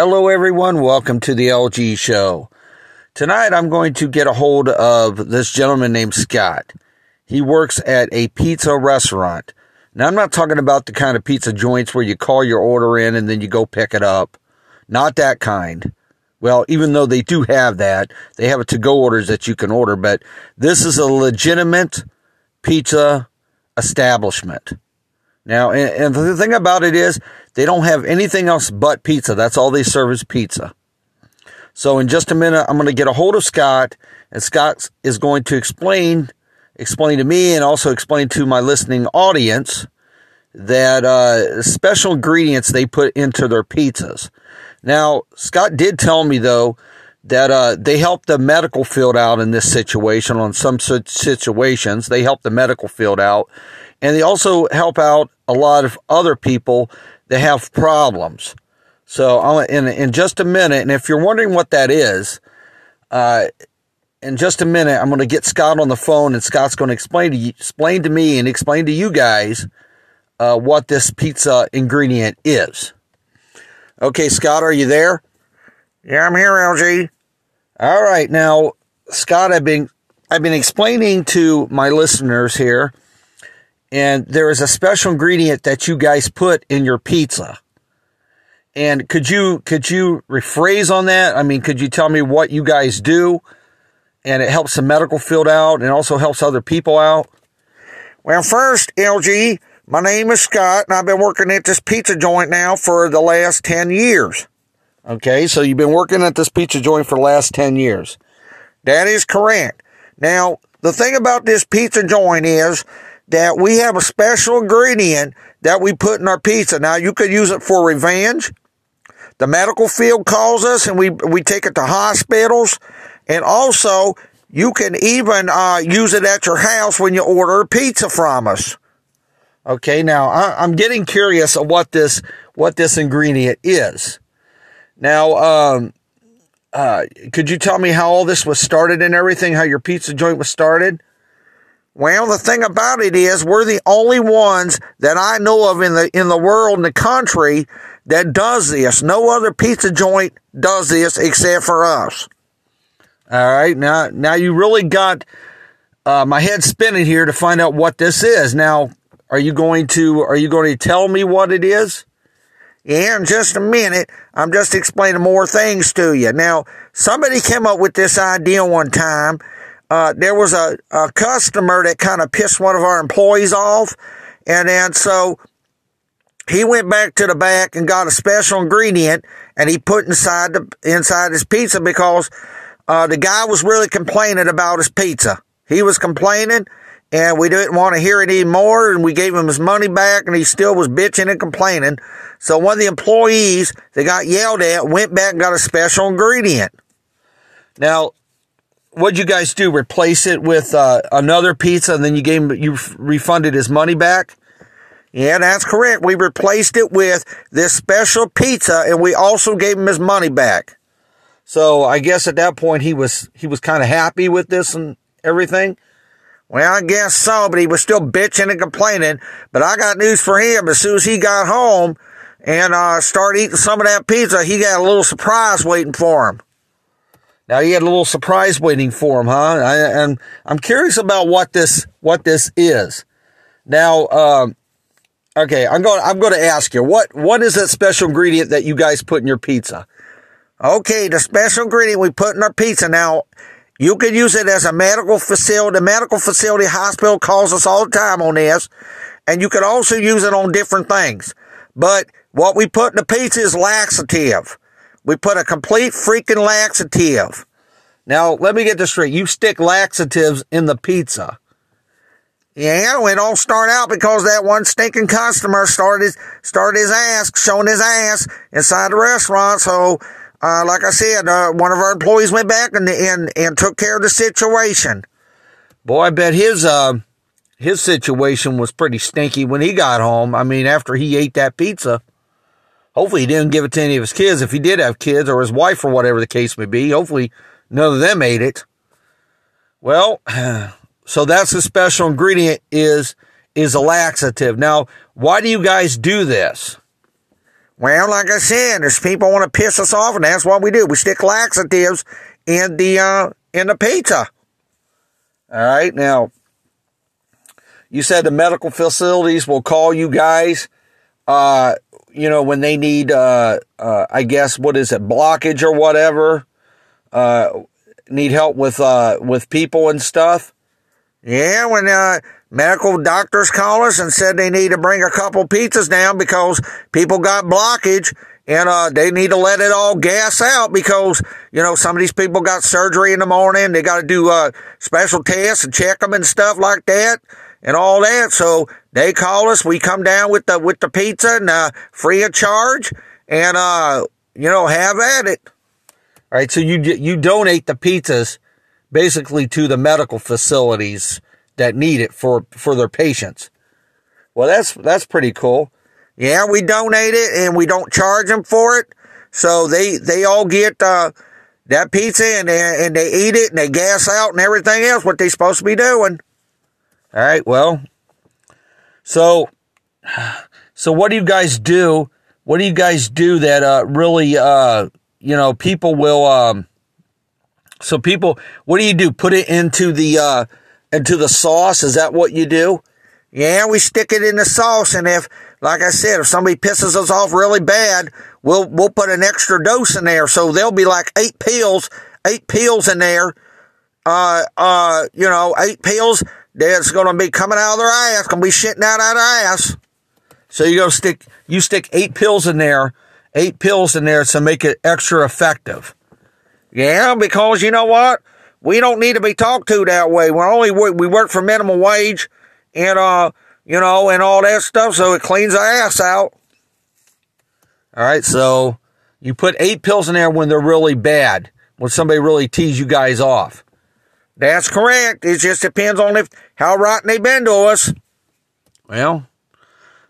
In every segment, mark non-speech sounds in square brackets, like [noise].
Hello, everyone. Welcome to the LG Show. Tonight, I'm going to get a hold of this gentleman named Scott. He works at a pizza restaurant. Now, I'm not talking about the kind of pizza joints where you call your order in and then you go pick it up. Not that kind. Well, even though they do have that, they have a to go orders that you can order, but this is a legitimate pizza establishment. Now, and, and the thing about it is, they don't have anything else but pizza. That's all they serve is pizza. So, in just a minute, I'm going to get a hold of Scott, and Scott is going to explain explain to me and also explain to my listening audience that uh, special ingredients they put into their pizzas. Now, Scott did tell me though that uh, they help the medical field out in this situation. On some situations, they help the medical field out, and they also help out a lot of other people that have problems. So, I'll, in in just a minute, and if you're wondering what that is, uh, in just a minute, I'm going to get Scott on the phone, and Scott's going to explain to you, explain to me and explain to you guys uh, what this pizza ingredient is. Okay, Scott, are you there? Yeah, I'm here, LG. All right, now, Scott, I've been I've been explaining to my listeners here and there is a special ingredient that you guys put in your pizza. And could you could you rephrase on that? I mean, could you tell me what you guys do? And it helps the medical field out and also helps other people out. Well, first, LG, my name is Scott, and I've been working at this pizza joint now for the last 10 years. Okay, so you've been working at this pizza joint for the last 10 years. That is correct. Now, the thing about this pizza joint is that we have a special ingredient that we put in our pizza. Now, you could use it for revenge. The medical field calls us and we, we take it to hospitals. And also, you can even uh, use it at your house when you order pizza from us. Okay, now I, am getting curious of what this what this ingredient is. Now, um, uh, could you tell me how all this was started and everything? How your pizza joint was started? Well, the thing about it is we're the only ones that I know of in the in the world in the country that does this. No other pizza joint does this except for us. All right. Now now you really got uh, my head spinning here to find out what this is. Now, are you going to are you going to tell me what it is? Yeah, in just a minute. I'm just explaining more things to you. Now, somebody came up with this idea one time uh, there was a, a customer that kind of pissed one of our employees off. And then so he went back to the back and got a special ingredient and he put inside the, inside his pizza because, uh, the guy was really complaining about his pizza. He was complaining and we didn't want to hear it anymore and we gave him his money back and he still was bitching and complaining. So one of the employees that got yelled at went back and got a special ingredient. Now, what'd you guys do? Replace it with uh, another pizza, and then you gave him, you refunded his money back. Yeah, that's correct. We replaced it with this special pizza, and we also gave him his money back. So I guess at that point he was he was kind of happy with this and everything. Well, I guess so, but he was still bitching and complaining. But I got news for him. As soon as he got home and uh, started eating some of that pizza, he got a little surprise waiting for him. Now you had a little surprise waiting for him, huh? I, and I'm curious about what this what this is. Now, um, okay, I'm going. I'm going to ask you what what is that special ingredient that you guys put in your pizza? Okay, the special ingredient we put in our pizza. Now, you can use it as a medical facility. The Medical facility hospital calls us all the time on this, and you can also use it on different things. But what we put in the pizza is laxative. We put a complete freaking laxative. Now, let me get this straight. You stick laxatives in the pizza. Yeah, it all started out because that one stinking customer started his, started his ass, showing his ass inside the restaurant. So, uh, like I said, uh, one of our employees went back and, and, and took care of the situation. Boy, I bet his, uh, his situation was pretty stinky when he got home. I mean, after he ate that pizza. Hopefully, he didn't give it to any of his kids. If he did have kids or his wife or whatever the case may be, hopefully none of them ate it. Well, [sighs] so that's the special ingredient is is a laxative. Now, why do you guys do this? Well, like I said, there's people want to piss us off, and that's what we do. We stick laxatives in the uh, in the pizza. All right, now you said the medical facilities will call you guys. Uh, you know when they need, uh, uh, I guess what is it, blockage or whatever. Uh, need help with uh with people and stuff. Yeah, when uh, medical doctors call us and said they need to bring a couple pizzas down because people got blockage and uh, they need to let it all gas out because you know some of these people got surgery in the morning. They got to do uh, special tests and check them and stuff like that and all that. So they call us. We come down with the with the pizza and uh, free of charge, and uh, you know have at it. All right. So you you donate the pizzas basically to the medical facilities that need it for for their patients. Well, that's that's pretty cool. Yeah, we donate it and we don't charge them for it. So they, they all get, uh, that pizza and they, and they eat it and they gas out and everything else what they're supposed to be doing. All right. Well, so, so what do you guys do? What do you guys do that, uh, really, uh, you know, people will, um, so people, what do you do? Put it into the, uh, into the sauce? Is that what you do? Yeah, we stick it in the sauce and if, like I said, if somebody pisses us off really bad, we'll we'll put an extra dose in there. So there'll be like eight pills, eight pills in there. Uh, uh, you know, eight pills that's going to be coming out of their ass, going to be shitting out of their ass. So you go stick, you stick eight pills in there, eight pills in there to make it extra effective. Yeah, because you know what? We don't need to be talked to that way. We're only we work for minimum wage, and uh you know, and all that stuff, so it cleans the ass out. All right, so you put eight pills in there when they're really bad, when somebody really tees you guys off. That's correct. It just depends on if how rotten they've been to us. Well,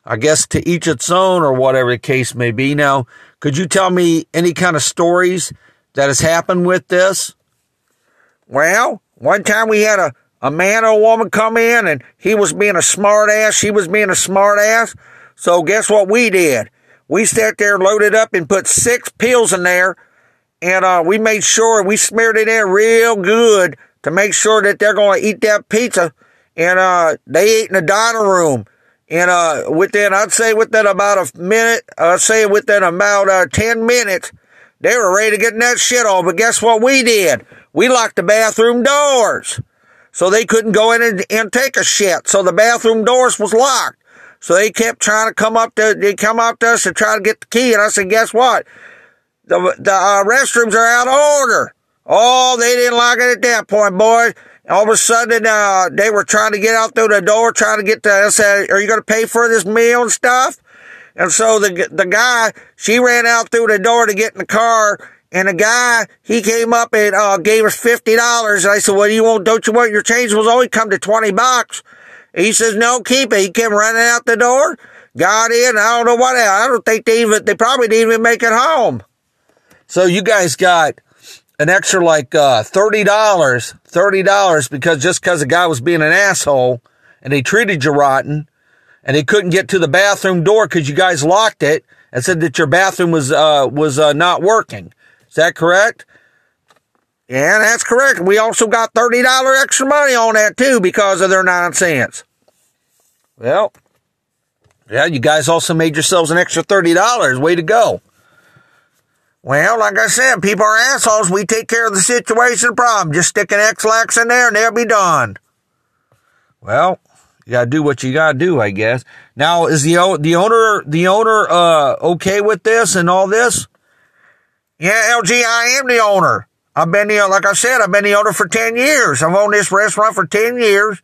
I guess to each its own, or whatever the case may be. Now, could you tell me any kind of stories that has happened with this? Well, one time we had a a man or a woman come in and he was being a smart ass, she was being a smart ass. So guess what we did? We sat there, loaded up and put six pills in there and uh, we made sure we smeared it in real good to make sure that they're going to eat that pizza. And uh, they ate in the dining room. And uh, within, I'd say within about a minute, I'd say within about uh, 10 minutes, they were ready to get that shit on. But guess what we did? We locked the bathroom doors so they couldn't go in and, and take a shit. So the bathroom doors was locked. So they kept trying to come up to, they come up to us to try to get the key. And I said, guess what? The, the uh, restrooms are out of order. Oh, they didn't like it at that point, boy. All of a sudden, uh, they were trying to get out through the door, trying to get to, I said, are you going to pay for this meal and stuff? And so the, the guy, she ran out through the door to get in the car and the guy, he came up and uh, gave us fifty dollars. I said, "Well, you won't? Don't you want your change was only come to twenty bucks?" He says, "No, keep it." He came running out the door, got in. I don't know what. I don't think they even. They probably didn't even make it home. So you guys got an extra like uh, thirty dollars, thirty dollars because just because the guy was being an asshole and he treated you rotten, and he couldn't get to the bathroom door because you guys locked it and said that your bathroom was uh, was uh, not working. Is that correct? Yeah, that's correct. We also got $30 extra money on that too because of their nonsense. Well, yeah, you guys also made yourselves an extra $30. Way to go. Well, like I said, people are assholes. We take care of the situation problem. Just stick an Ex-Lax in there and they'll be done. Well, you gotta do what you gotta do, I guess. Now, is the, the owner, the owner, uh, okay with this and all this? Yeah, LG, I am the owner. I've been the, like I said, I've been the owner for 10 years. I've owned this restaurant for 10 years.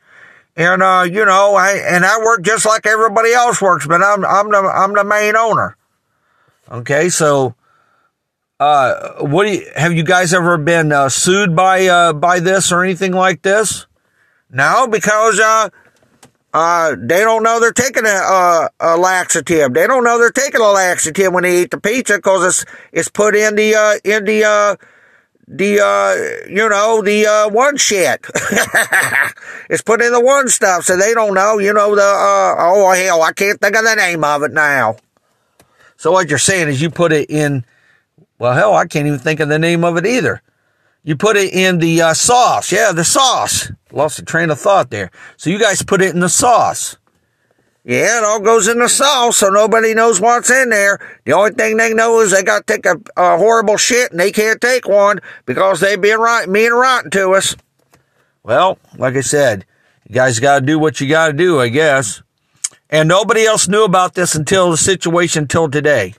And, uh, you know, I, and I work just like everybody else works, but I'm, I'm the, I'm the main owner. Okay. So, uh, what you, have you guys ever been, uh, sued by, uh, by this or anything like this? No, because, uh, uh, they don't know they're taking a, a, laxative. They don't know they're taking a laxative when they eat the pizza because it's, it's put in the, uh, in the, the, uh, you know, the, uh, one shit. [laughs] it's put in the one stuff, so they don't know, you know, the, uh, oh, hell, I can't think of the name of it now. So what you're saying is you put it in, well, hell, I can't even think of the name of it either. You put it in the uh, sauce. Yeah, the sauce. Lost a train of thought there. So you guys put it in the sauce. Yeah, it all goes in the sauce, so nobody knows what's in there. The only thing they know is they got to take a, a horrible shit, and they can't take one because they've been right, being rotten to us. Well, like I said, you guys got to do what you got to do, I guess. And nobody else knew about this until the situation until today.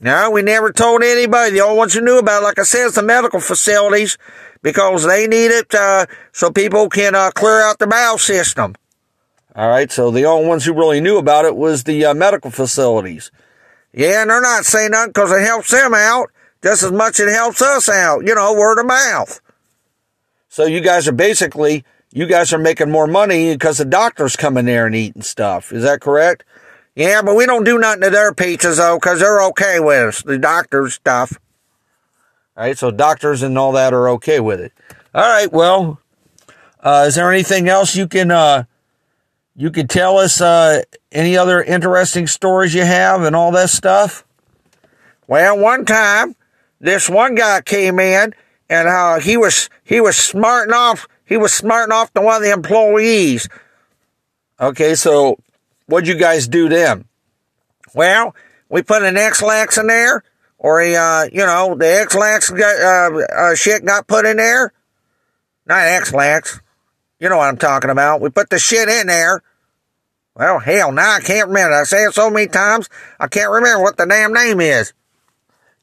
No, we never told anybody. The only ones who knew about it, like I said, is the medical facilities because they need it uh, so people can uh, clear out the bowel system. All right, so the only ones who really knew about it was the uh, medical facilities. Yeah, and they're not saying nothing because it helps them out just as much as it helps us out. You know, word of mouth. So you guys are basically, you guys are making more money because the doctors come in there and eating stuff. Is that correct? Yeah, but we don't do nothing to their pizzas though because they're okay with us, the doctors stuff. All right, so doctors and all that are okay with it. All right, well, uh, is there anything else you can uh, you could tell us uh, any other interesting stories you have and all that stuff? Well, one time, this one guy came in and uh, he was he was smarting off he was smarting off to one of the employees. Okay, so what'd you guys do then? Well, we put an Ex-Lax in there, or a uh, you know the Ex-Lax got uh, uh, shit got put in there. Not Ex-Lax. You know what I'm talking about. We put the shit in there. Well, hell, now I can't remember. I say it so many times, I can't remember what the damn name is.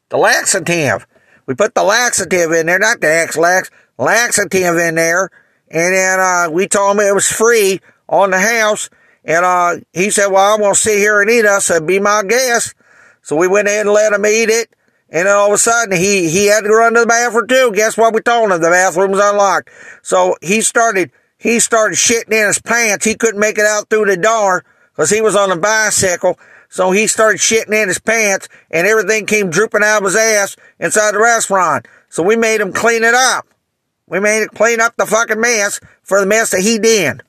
The laxative. We put the laxative in there, not the Ex-Lax, laxative in there. And then, uh, we told him it was free on the house. And, uh, he said, well, I'm going to sit here and eat I said, be my guest. So we went in and let him eat it. And then all of a sudden he, he had to run to the bathroom too. Guess what we told him? The bathroom was unlocked. So he started he started shitting in his pants. He couldn't make it out through the door because he was on a bicycle. So he started shitting in his pants and everything came drooping out of his ass inside the restaurant. So we made him clean it up. We made it clean up the fucking mess for the mess that he did.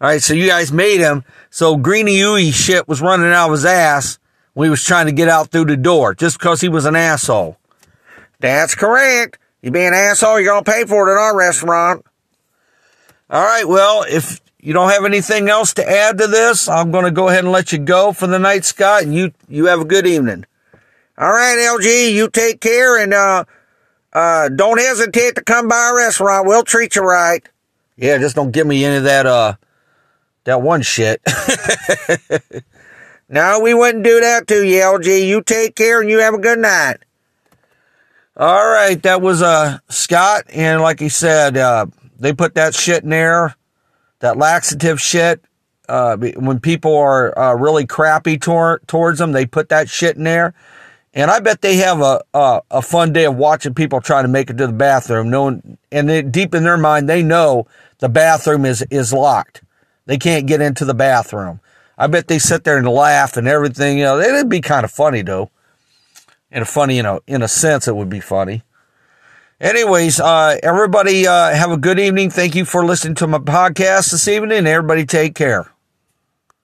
All right, so you guys made him. So Greeny Ooey shit was running out of his ass when he was trying to get out through the door just because he was an asshole. That's correct. You be an asshole, you're going to pay for it in our restaurant. All right. Well, if you don't have anything else to add to this, I'm going to go ahead and let you go for the night, Scott, and you, you have a good evening. All right, LG, you take care and, uh, uh, don't hesitate to come by our restaurant. We'll treat you right. Yeah, just don't give me any of that, uh, that one shit. [laughs] no, we wouldn't do that to you, LG. You take care and you have a good night. All right. That was, uh, Scott. And like he said, uh, they put that shit in there, that laxative shit. Uh, when people are uh, really crappy tor- towards them, they put that shit in there. And I bet they have a, a, a fun day of watching people trying to make it to the bathroom, knowing and they, deep in their mind they know the bathroom is is locked. They can't get into the bathroom. I bet they sit there and laugh and everything. You know, it'd be kind of funny though. In a funny, you know, in a sense, it would be funny. Anyways, uh, everybody uh, have a good evening. Thank you for listening to my podcast this evening. Everybody take care.